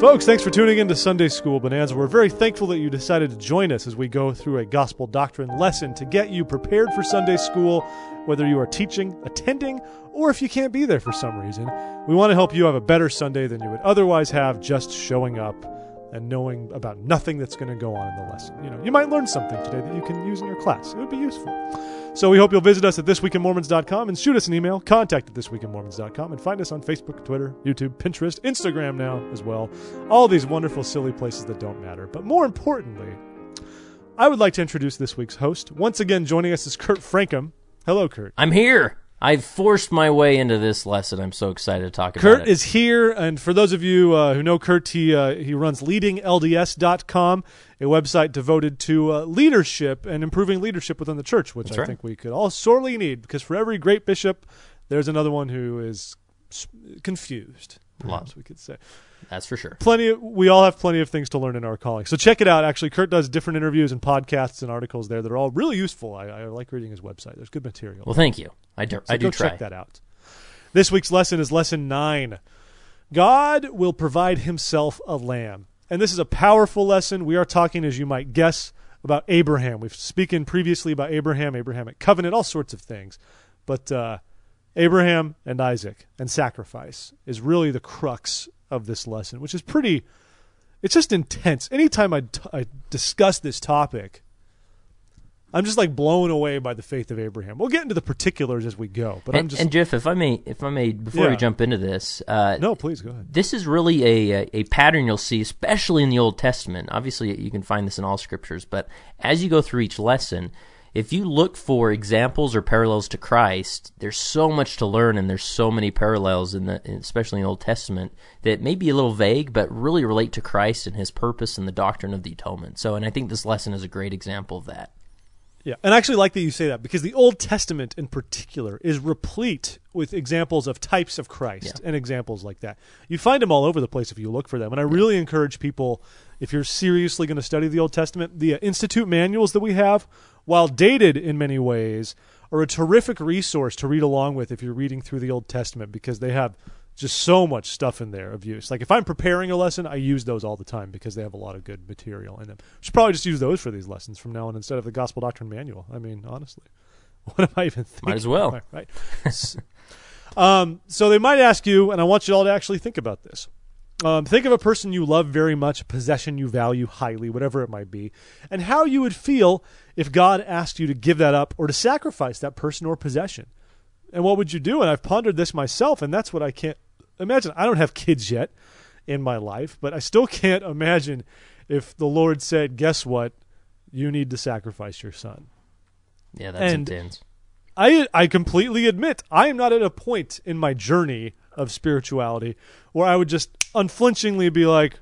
Folks, thanks for tuning in to Sunday School Bonanza. We're very thankful that you decided to join us as we go through a gospel doctrine lesson to get you prepared for Sunday school, whether you are teaching, attending, or if you can't be there for some reason. We want to help you have a better Sunday than you would otherwise have just showing up and knowing about nothing that's going to go on in the lesson. You know, you might learn something today that you can use in your class. It would be useful. So we hope you'll visit us at thisweekinmormons.com and shoot us an email, contact at thisweekinmormons.com, and find us on Facebook, Twitter, YouTube, Pinterest, Instagram now as well. All these wonderful, silly places that don't matter. But more importantly, I would like to introduce this week's host. Once again, joining us is Kurt Francom. Hello, Kurt. I'm here. I've forced my way into this lesson. I'm so excited to talk about it. Kurt is here, and for those of you uh, who know Kurt, he uh, he runs leadinglds.com, a website devoted to uh, leadership and improving leadership within the church, which That's I right. think we could all sorely need because for every great bishop, there's another one who is confused. Perhaps we could say That's for sure. plenty. Of, we all have plenty of things to learn in our calling. So check it out. Actually, Kurt does different interviews and podcasts and articles there that are all really useful. I, I like reading his website. There's good material. Well, thank you. I do, So I do go try. check that out. This week's lesson is lesson nine. God will provide himself a lamb. And this is a powerful lesson. We are talking, as you might guess, about Abraham. We've spoken previously about Abraham, Abrahamic covenant, all sorts of things. But uh, Abraham and Isaac and sacrifice is really the crux of this lesson, which is pretty, it's just intense. Anytime I, t- I discuss this topic, I'm just like blown away by the faith of Abraham. We'll get into the particulars as we go, but I'm And, just and Jeff, if I may, if I may, before Yeah. we jump into this, uh, no. Please go ahead. this is really a a pattern you'll see, especially in the Old Testament. Obviously, you can find this in all scriptures, but as you go through each lesson, if you look for examples or parallels to Christ, there's so much to learn, and there's so many parallels in the, especially in the Old Testament, that may be a little vague, but really relate to Christ and His purpose and the doctrine of the atonement. So, and I think this lesson is a great example of that. Yeah, and I actually like that you say that because the Old Testament in particular is replete with examples of types of Christ Yeah. and examples like that. You find them all over the place if you look for them. And I really encourage people, if you're seriously going to study the Old Testament, the uh, Institute manuals that we have, while dated in many ways, are a terrific resource to read along with if you're reading through the Old Testament because they have just so much stuff in there of use. Like if I'm preparing a lesson, I use those all the time because they have a lot of good material in them. Should probably just use those for these lessons from now on instead of the Gospel Doctrine Manual. I mean, honestly, what am I even thinking? Might as well. Right. right. Um, so they might ask you, and I want you all to actually think about this. Um, think of a person you love very much, a possession you value highly, whatever it might be, and how you would feel if God asked you to give that up or to sacrifice that person or possession. And what would you do? And I've pondered this myself, and that's what I can't imagine. I don't have kids yet in my life, but I still can't imagine if the Lord said, Guess what? You need to sacrifice your son. Yeah, that's And- intense. I I completely admit I am not at a point in my journey of spirituality where I would just unflinchingly be like,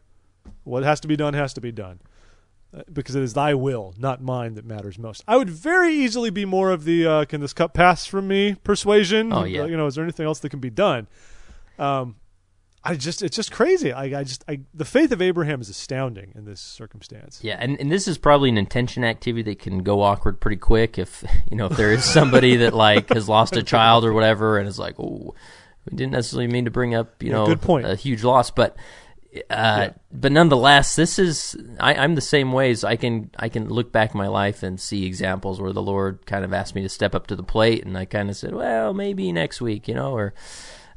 "What has to be done has to be done," Uh, because it is Thy will, not mine, that matters most. I would very easily be more of the uh, "Can this cup pass from me?" persuasion. Oh, yeah. Uh, you know, is there anything else that can be done? Um, I just it's just crazy. I I just I the faith of Abraham is astounding in this circumstance. Yeah, and, and this is probably an intention activity that can go awkward pretty quick if you know if there is somebody that like has lost a child or whatever and is like, oh, we didn't necessarily mean to bring up you Yeah, know good point. a huge loss, but uh, but nonetheless, this is I, I'm the same ways. I can I can look back my life and see examples where the Lord kind of asked me to step up to the plate, and I kind of said, well, maybe next week, you know, or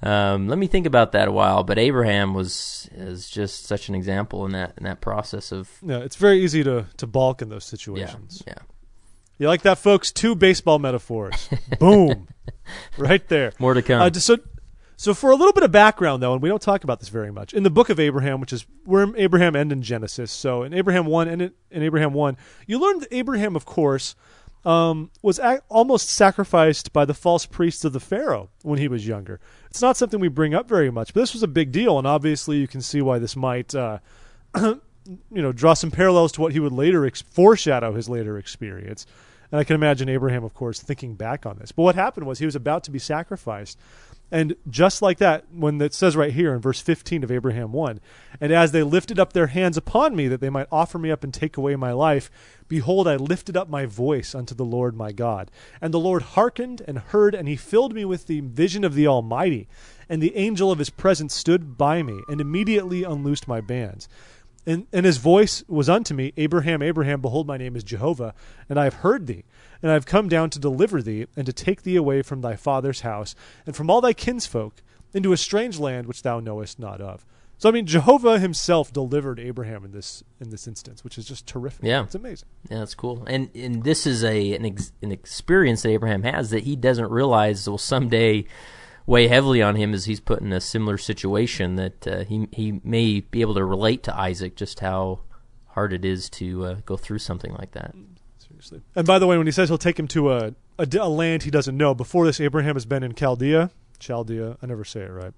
um, let me think about that a while. But Abraham was is just such an example in that in that process of Yeah, it's very easy to to balk in those situations. yeah. You like that, folks? Two baseball metaphors. Boom. Right there. More to come. Uh, so, so for a little bit of background, though, and we don't talk about this very much in the book of Abraham, which is where Abraham end in Genesis. So in Abraham one and in, in Abraham one, you learn that Abraham, of course, um, was almost sacrificed by the false priests of the Pharaoh when he was younger. It's not something we bring up very much, but this was a big deal, and obviously you can see why this might. Uh, you know, draw some parallels to what he would later ex- foreshadow his later experience. And I can imagine Abraham, of course, thinking back on this. But what happened was he was about to be sacrificed. And just like that, when it says right here in verse 15 of Abraham 1, and as they lifted up their hands upon me that they might offer me up and take away my life, behold, I lifted up my voice unto the Lord my God. And the Lord hearkened and heard, and he filled me with the vision of the Almighty. And the angel of his presence stood by me, and immediately unloosed my bands. And, and his voice was unto me, Abraham, Abraham, behold, my name is Jehovah, and I have heard thee, and I have come down to deliver thee, and to take thee away from thy father's house, and from all thy kinsfolk, into a strange land which thou knowest not of. So I mean, Jehovah himself delivered Abraham in this in this instance, which is just terrific. Yeah. it's amazing. Yeah, that's cool. And and this is a an, ex, an experience that Abraham has that he doesn't realize will someday weigh heavily on him as he's put in a similar situation that uh, he he may be able to relate to Isaac just how hard it is to uh, go through something like that. Seriously. And by the way, when he says he'll take him to a land he doesn't know, before this, Abraham has been in Chaldea. Chaldea, I never say it right.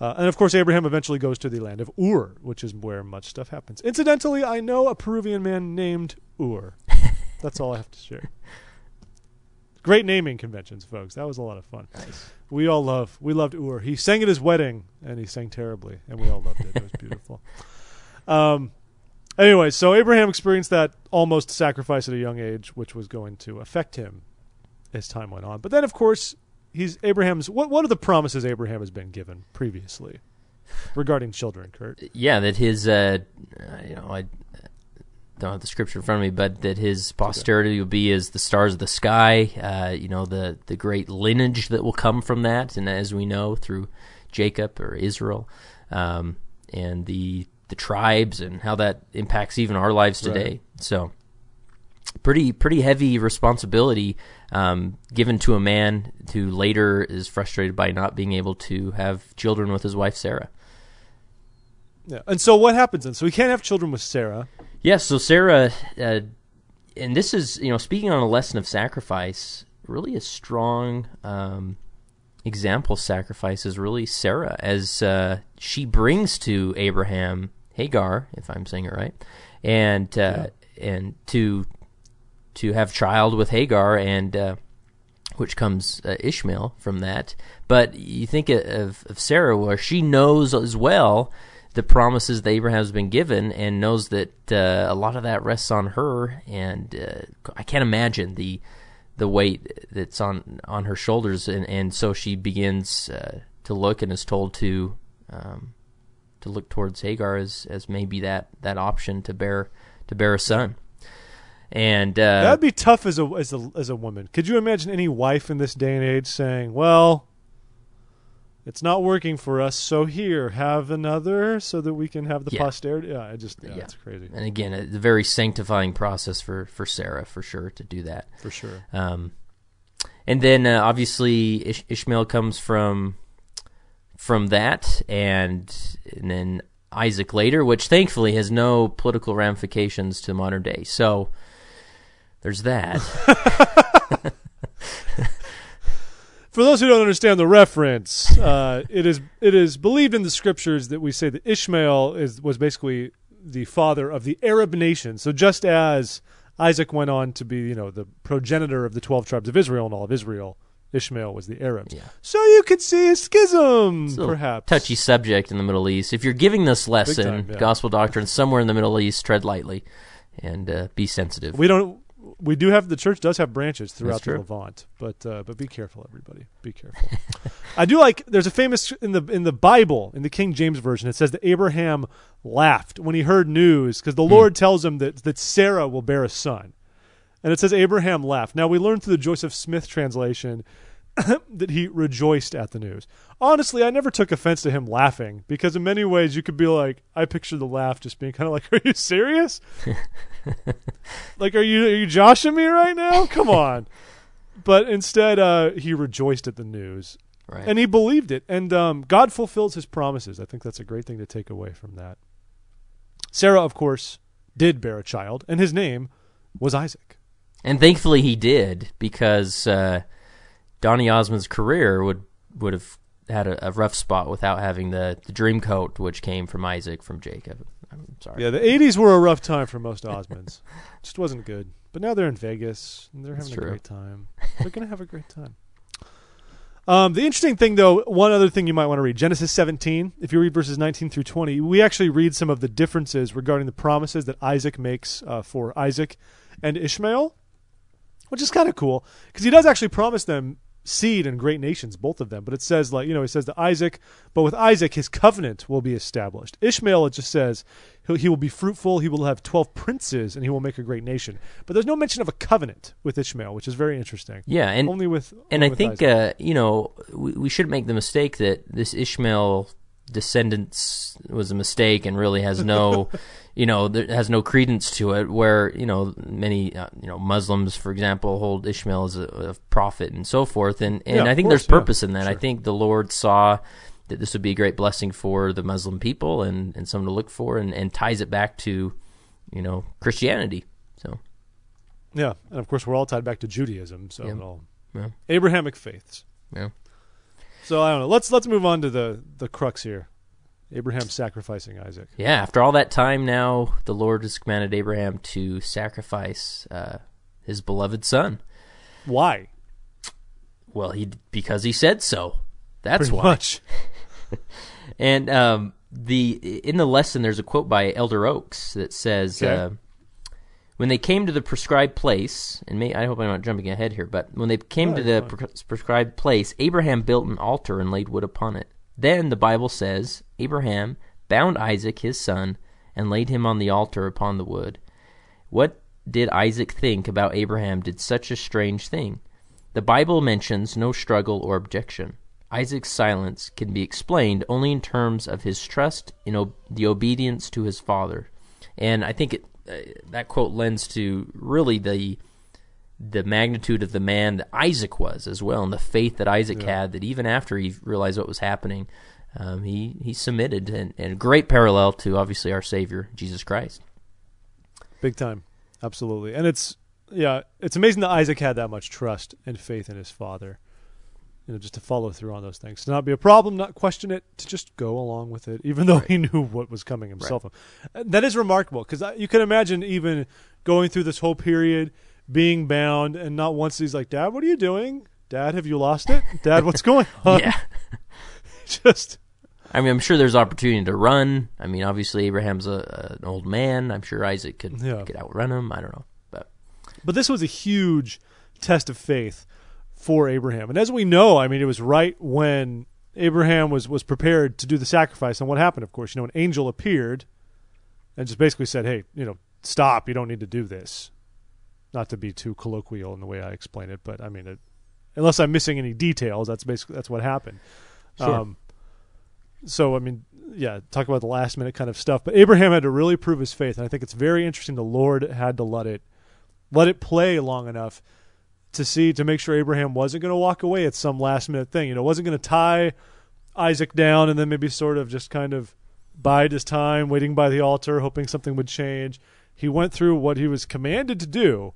Uh, and of course, Abraham eventually goes to the land of Ur, which is where much stuff happens. Incidentally, I know a Peruvian man named Ur. That's all I have to share. Great naming conventions, folks. That was a lot of fun. Nice. We all love. We loved Ur. He sang at his wedding, and he sang terribly, and we all loved it. It was beautiful. Um. Anyway, so Abraham experienced that almost sacrifice at a young age, which was going to affect him as time went on. But then, of course, he's Abraham's. What What are the promises Abraham has been given previously regarding children, Kurt? Yeah, that his uh, you know I don't have the scripture in front of me, but that his posterity will be as the stars of the sky. Uh, you know the the great lineage that will come from that, and as we know through Jacob or Israel, um, and the the tribes and how that impacts even our lives today. Right. So pretty pretty heavy responsibility um, given to a man who later is frustrated by not being able to have children with his wife Sarah. Yeah. And so what happens then? So he can't have children with Sarah. Yes, so Sarah, uh, and this is you know speaking on a lesson of sacrifice, really a strong um, example. Sacrifice is really Sarah as uh, she brings to Abraham Hagar, if I'm saying it right, and uh, and to to have child with Hagar and. Uh, which comes uh, Ishmael from that, but you think of, of Sarah, where she knows as well the promises that Abraham has been given and knows that uh, a lot of that rests on her. And uh, I can't imagine the the weight that's on on her shoulders. And, and so she begins uh, to look and is told to um, to look towards Hagar as, as maybe that, that option to bear to bear a son. And uh, That'd be tough as a as a as a woman. Could you imagine any wife in this day and age saying, "Well, it's not working for us, so here, have another, so that we can have the Yeah. posterity." Yeah, I just yeah, Yeah. it's crazy and again, it's a very sanctifying process for, for Sarah for sure to do that. for sure. Um, and then uh, obviously Ish- Ishmael comes from from that, and and then Isaac later, which thankfully has no political ramifications to modern day. So there's that. For those who don't understand the reference, uh, it is it is believed in the scriptures that we say that Ishmael is was basically the father of the Arab nation. So just as Isaac went on to be, you know, the progenitor of the twelve tribes of Israel and all of Israel, Ishmael was the Arabs. Yeah. So you could see a schism, It's a perhaps. touchy subject in the Middle East. If you're giving this lesson, time, yeah. gospel doctrine, somewhere in the Middle East, tread lightly and uh, be sensitive. We don't. We do have the church does have branches throughout the. Levant, but uh, but be careful, everybody. Be careful. I do like. There's a famous in the in the Bible in the King James version. It says that Abraham laughed when he heard news because the Hmm. Lord tells him that that Sarah will bear a son, and it says Abraham laughed. Now we learn through the Joseph Smith translation that he rejoiced at the news. Honestly, I never took offense to him laughing because in many ways you could be like, I picture the laugh just being kind of like, "Are you serious? like, are you are you joshing me right now? Come on!" But instead, uh, he rejoiced at the news right. and he believed it, and um, God fulfills His promises. I think that's a great thing to take away from that. Sarah, of course, did bear a child, and his name was Isaac. And thankfully he did because uh, Donny Osmond's career would would have had a, a rough spot without having the, the dream coat, which came from Isaac from Jacob. I'm sorry. Yeah, the '80s were a rough time for most Osmonds. Just wasn't good. But now they're in Vegas and they're That's having a great time. They're going to have a great time. Um, the interesting thing, though, one other thing you might want to read Genesis 17. If you read verses 19 through 20, we actually read some of the differences regarding the promises that Isaac makes uh, for Isaac and Ishmael, which is kind of cool because he does actually promise them seed and great nations, both of them. But it says, like, you know, he says to Isaac, but with Isaac, his covenant will be established. Ishmael, it just says, he'll, be fruitful, he will have 12 princes, and he will make a great nation. But there's no mention of a covenant with Ishmael, which is very interesting. Yeah, and only with and only I with think uh, you know we, we shouldn't make the mistake that this Ishmael descendants was a mistake and really has no you know there has no credence to it. Where you know many uh, you know Muslims, for example, hold Ishmael as a, a prophet and so forth, and and Yeah, I think course, there's yeah, purpose in that. I think the Lord saw. That this would be a great blessing for the Muslim people and, and something to look for, and, and ties it back to, you know, Christianity. So yeah, and of course we're all tied back to Judaism, so Yeah. all Yeah. Abrahamic faiths. yeah, So I don't know. Let's let's move on to the the crux here. Abraham sacrificing Isaac. Yeah, after all that time now, the Lord has commanded Abraham to sacrifice uh, his beloved son. Why? Well, he because he said so. That's Pretty why. much. And um, the in the lesson, there's a quote by Elder Oaks that says, Okay. uh, "When they came to the prescribed place, and may, I hope I'm not jumping ahead here, but when they came to the pre- prescribed place, Abraham built an altar and laid wood upon it. Then the Bible says Abraham bound Isaac his son and laid him on the altar upon the wood. What did Isaac think about Abraham did such a strange thing? The Bible mentions no struggle or objection. Isaac's silence can be explained only in terms of his trust in the obedience to his father. And I think it, uh, that quote lends to really the the magnitude of the man that Isaac was as well, and the faith that Isaac Yeah. had. That even after he realized what was happening, um, he he submitted, and, and a great parallel to obviously our Savior Jesus Christ. Big time. Absolutely. And it's yeah, it's amazing that Isaac had that much trust and faith in his father. You know, just to follow through on those things. To not be a problem, not question it, to just go along with it, even though he knew what was coming himself. And That is remarkable because you can imagine even going through this whole period, being bound, and not once he's like, Dad, what are you doing? Dad, have you lost it? Dad, what's going on? yeah. just I mean, I'm sure there's opportunity to run. I mean, obviously Abraham's a, an old man. I'm sure Isaac could Yeah. could outrun him. I don't know, but But this was a huge test of faith for Abraham. And as we know, I mean, it was right when Abraham was, was prepared to do the sacrifice. And what happened, of course, you know, an angel appeared and just basically said, hey, you know, stop. You don't need to do this. Not to be too colloquial in the way I explain it, but I mean, it, unless I'm missing any details, that's basically that's what happened. Sure. Um, so I mean, yeah, talk about the last minute kind of stuff. But Abraham had to really prove his faith, and I think it's very interesting. The Lord had to let it let it play long enough to see to make sure Abraham wasn't going to walk away at some last minute thing. You know, wasn't going to tie Isaac down and then maybe sort of just kind of bide his time, waiting by the altar, hoping something would change. He went through what he was commanded to do,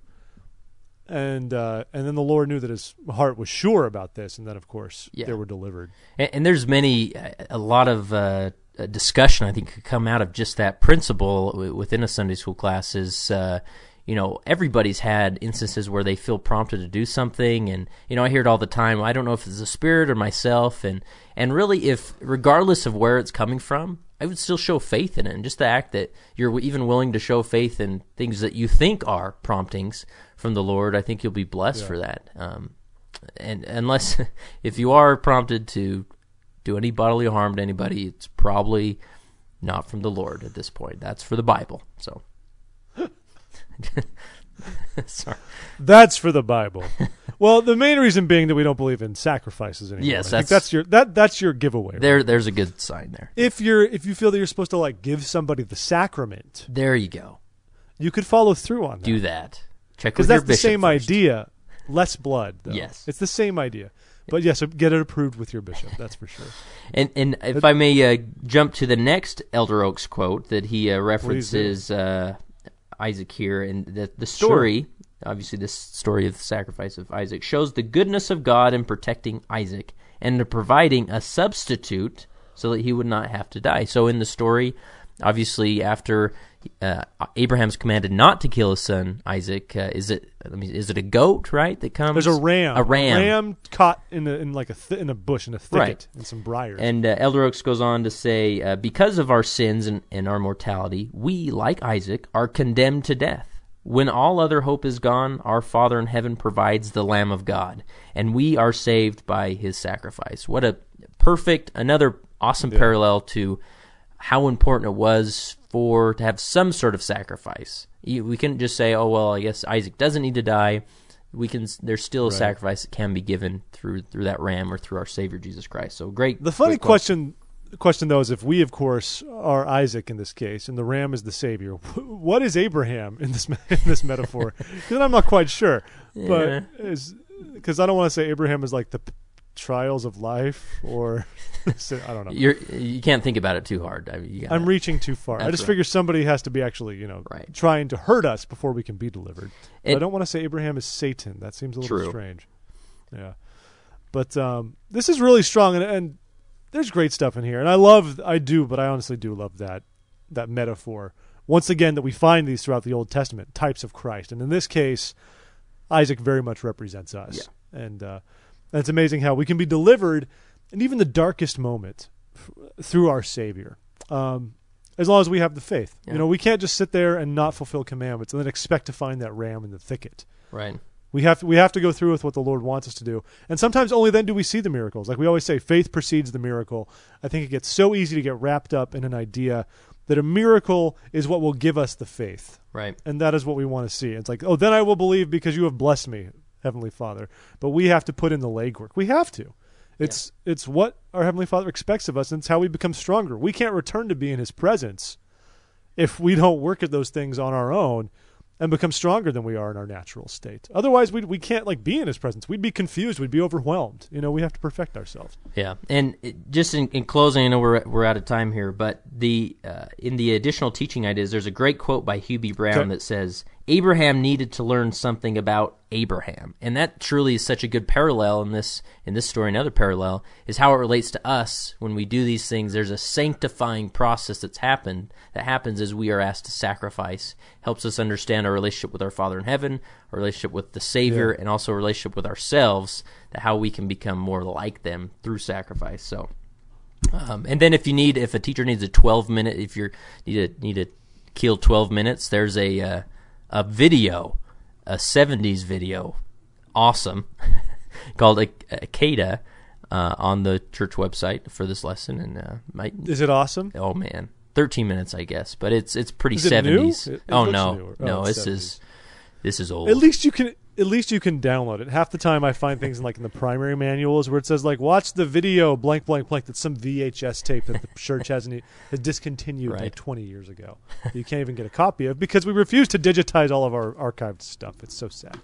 and uh, and then the Lord knew that his heart was sure about this, and then of course Yeah. they were delivered. And, and there's many, a lot of uh, uh, discussion I think could come out of just that principle within a Sunday school class. Is uh, you know everybody's had instances where they feel prompted to do something, and you know I hear it all the time. I don't know if it's the Spirit or myself, and and really, if regardless of where it's coming from. I would still show faith in it, and just the act that you're even willing to show faith in things that you think are promptings from the Lord, I think you'll be blessed Yeah. for that. Um, and unless if you are prompted to do any bodily harm to anybody, it's probably not from the Lord at this point. That's for the Bible. So, sorry. That's for the Bible. well, the main reason being that we don't believe in sacrifices anymore. Yes, I think that's- that's your that that's your giveaway. right? There, there's a good sign there. If you're if you feel that you're supposed to like give somebody the sacrament, There you go. you could follow through on that. Do that. Check because that's the same first. idea. Less blood, though. Yes. it's the same idea. But yes, so get it approved with your bishop. That's for sure. And and if I may uh, jump to the next Elder Oaks quote that he uh, references uh, Isaac here, and the the story, obviously this story of the sacrifice of Isaac, shows the goodness of God in protecting Isaac and in providing a substitute so that he would not have to die. So in the story, obviously after uh, Abraham's commanded not to kill his son Isaac. Uh, is it? I mean, is it a goat? Right, that comes. There's a ram. A ram. A ram caught in a, in like a th- in a bush in a thicket Right. and some briars. And uh, Elder Oaks goes on to say, uh, because of our sins and, and our mortality, we, like Isaac, are condemned to death. When all other hope is gone, our Father in heaven provides the Lamb of God, and we are saved by his sacrifice. What a perfect, another awesome parallel to how important it was for to have some sort of sacrifice. We can just say, oh, well, I guess Isaac doesn't need to die. We can. There's still a sacrifice that can be given through through that ram or through our Savior Jesus Christ. So great. The funny great question question though is if we of course are Isaac in this case and the ram is the savior, what is Abraham in this in this metaphor? Because I'm not quite sure, Yeah. but is because I don't want to say Abraham is like the trials of life or I don't know. You're you can't think about it too hard. I mean, I'm reaching too far. I just right. figure somebody has to be actually, you know, Right. trying to hurt us before we can be delivered. It- I don't want to say Abraham is Satan. That seems a little True. strange. Yeah. But um, this is really strong, and, and there's great stuff in here. And I love, I do, but I honestly do love that that metaphor. Once again, that we find these throughout the Old Testament, types of Christ, and in this case, Isaac very much represents us. And uh, and it's amazing how we can be delivered in even the darkest moment f- through our Savior. Um, as long as we have the faith. Yeah. You know, we can't just sit there and not fulfill commandments and then expect to find that ram in the thicket. right. We have we have to go through with what the Lord wants us to do. And sometimes only then do we see the miracles. Like we always say, faith precedes the miracle. I think it gets so easy to get wrapped up in an idea that a miracle is what will give us the faith. Right. And that is what we want to see. It's like, oh, then I will believe because you have blessed me, Heavenly Father. But we have to put in the legwork. We have to. It's it's what our Heavenly Father expects of us, and it's how we become stronger. We can't return to be in His presence if we don't work at those things on our own and become stronger than we are in our natural state. Otherwise, we we can't like be in His presence. We'd be confused. We'd be overwhelmed. You know, we have to perfect ourselves. Yeah, and it, just in, in closing, I know we're we're out of time here, but the uh, in the additional teaching ideas, there's a great quote by Hugh B. Brown Okay. that says Abraham needed to learn something about Abraham, and that truly is such a good parallel in this in this story. Another parallel is how it relates to us when we do these things. There's a sanctifying process that's happened that happens as we are asked to sacrifice. Helps us understand our relationship with our Father in heaven, our relationship with the Savior, and also a relationship with ourselves. That how we can become more like them through sacrifice. So. Um, and then if you need, if a teacher needs a 12 minute, if you need to need to kill 12 minutes, there's a uh, a video, a 70s video, awesome, called a Akedah uh, on the church website for this lesson, and uh, might Is it awesome? oh man, 13 minutes I guess, but it's it's pretty Is it new? 70s. It- it oh no, newer. No, this is this is old. At least you can at least you can download it. Half the time I find things in like in the primary manuals where it says like watch the video blank blank blank that's some VHS tape that the church hasn't has discontinued like 20 years ago. You can't even get a copy of because we refuse to digitize all of our archived stuff. It's so sad.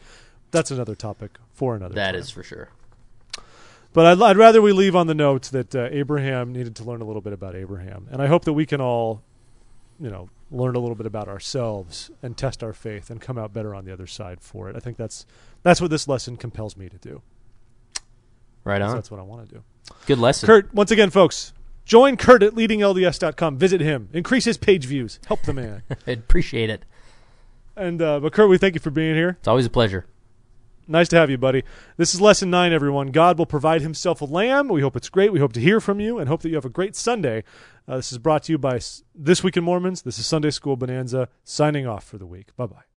That's another topic for another That time. is for sure. But I'd, I'd rather we leave on the note that uh, Abraham needed to learn a little bit about Abraham. And I hope that we can all, you know, learn a little bit about ourselves and test our faith and come out better on the other side for it. I think that's that's what this lesson compels me to do. Right on. that's what I want to do. Good lesson. Kurt, once again, folks, join Kurt at leadinglds.com. Visit him. Increase his page views. Help the man. I'd appreciate it. and uh, but Kurt, we thank you for being here. It's always a pleasure. Nice to have you, buddy. This is lesson nine, everyone. God will provide himself a lamb. We hope it's great. We hope to hear from you and hope that you have a great Sunday. Uh, this is brought to you by S- This Week in Mormons. This is Sunday School Bonanza signing off for the week. Bye bye.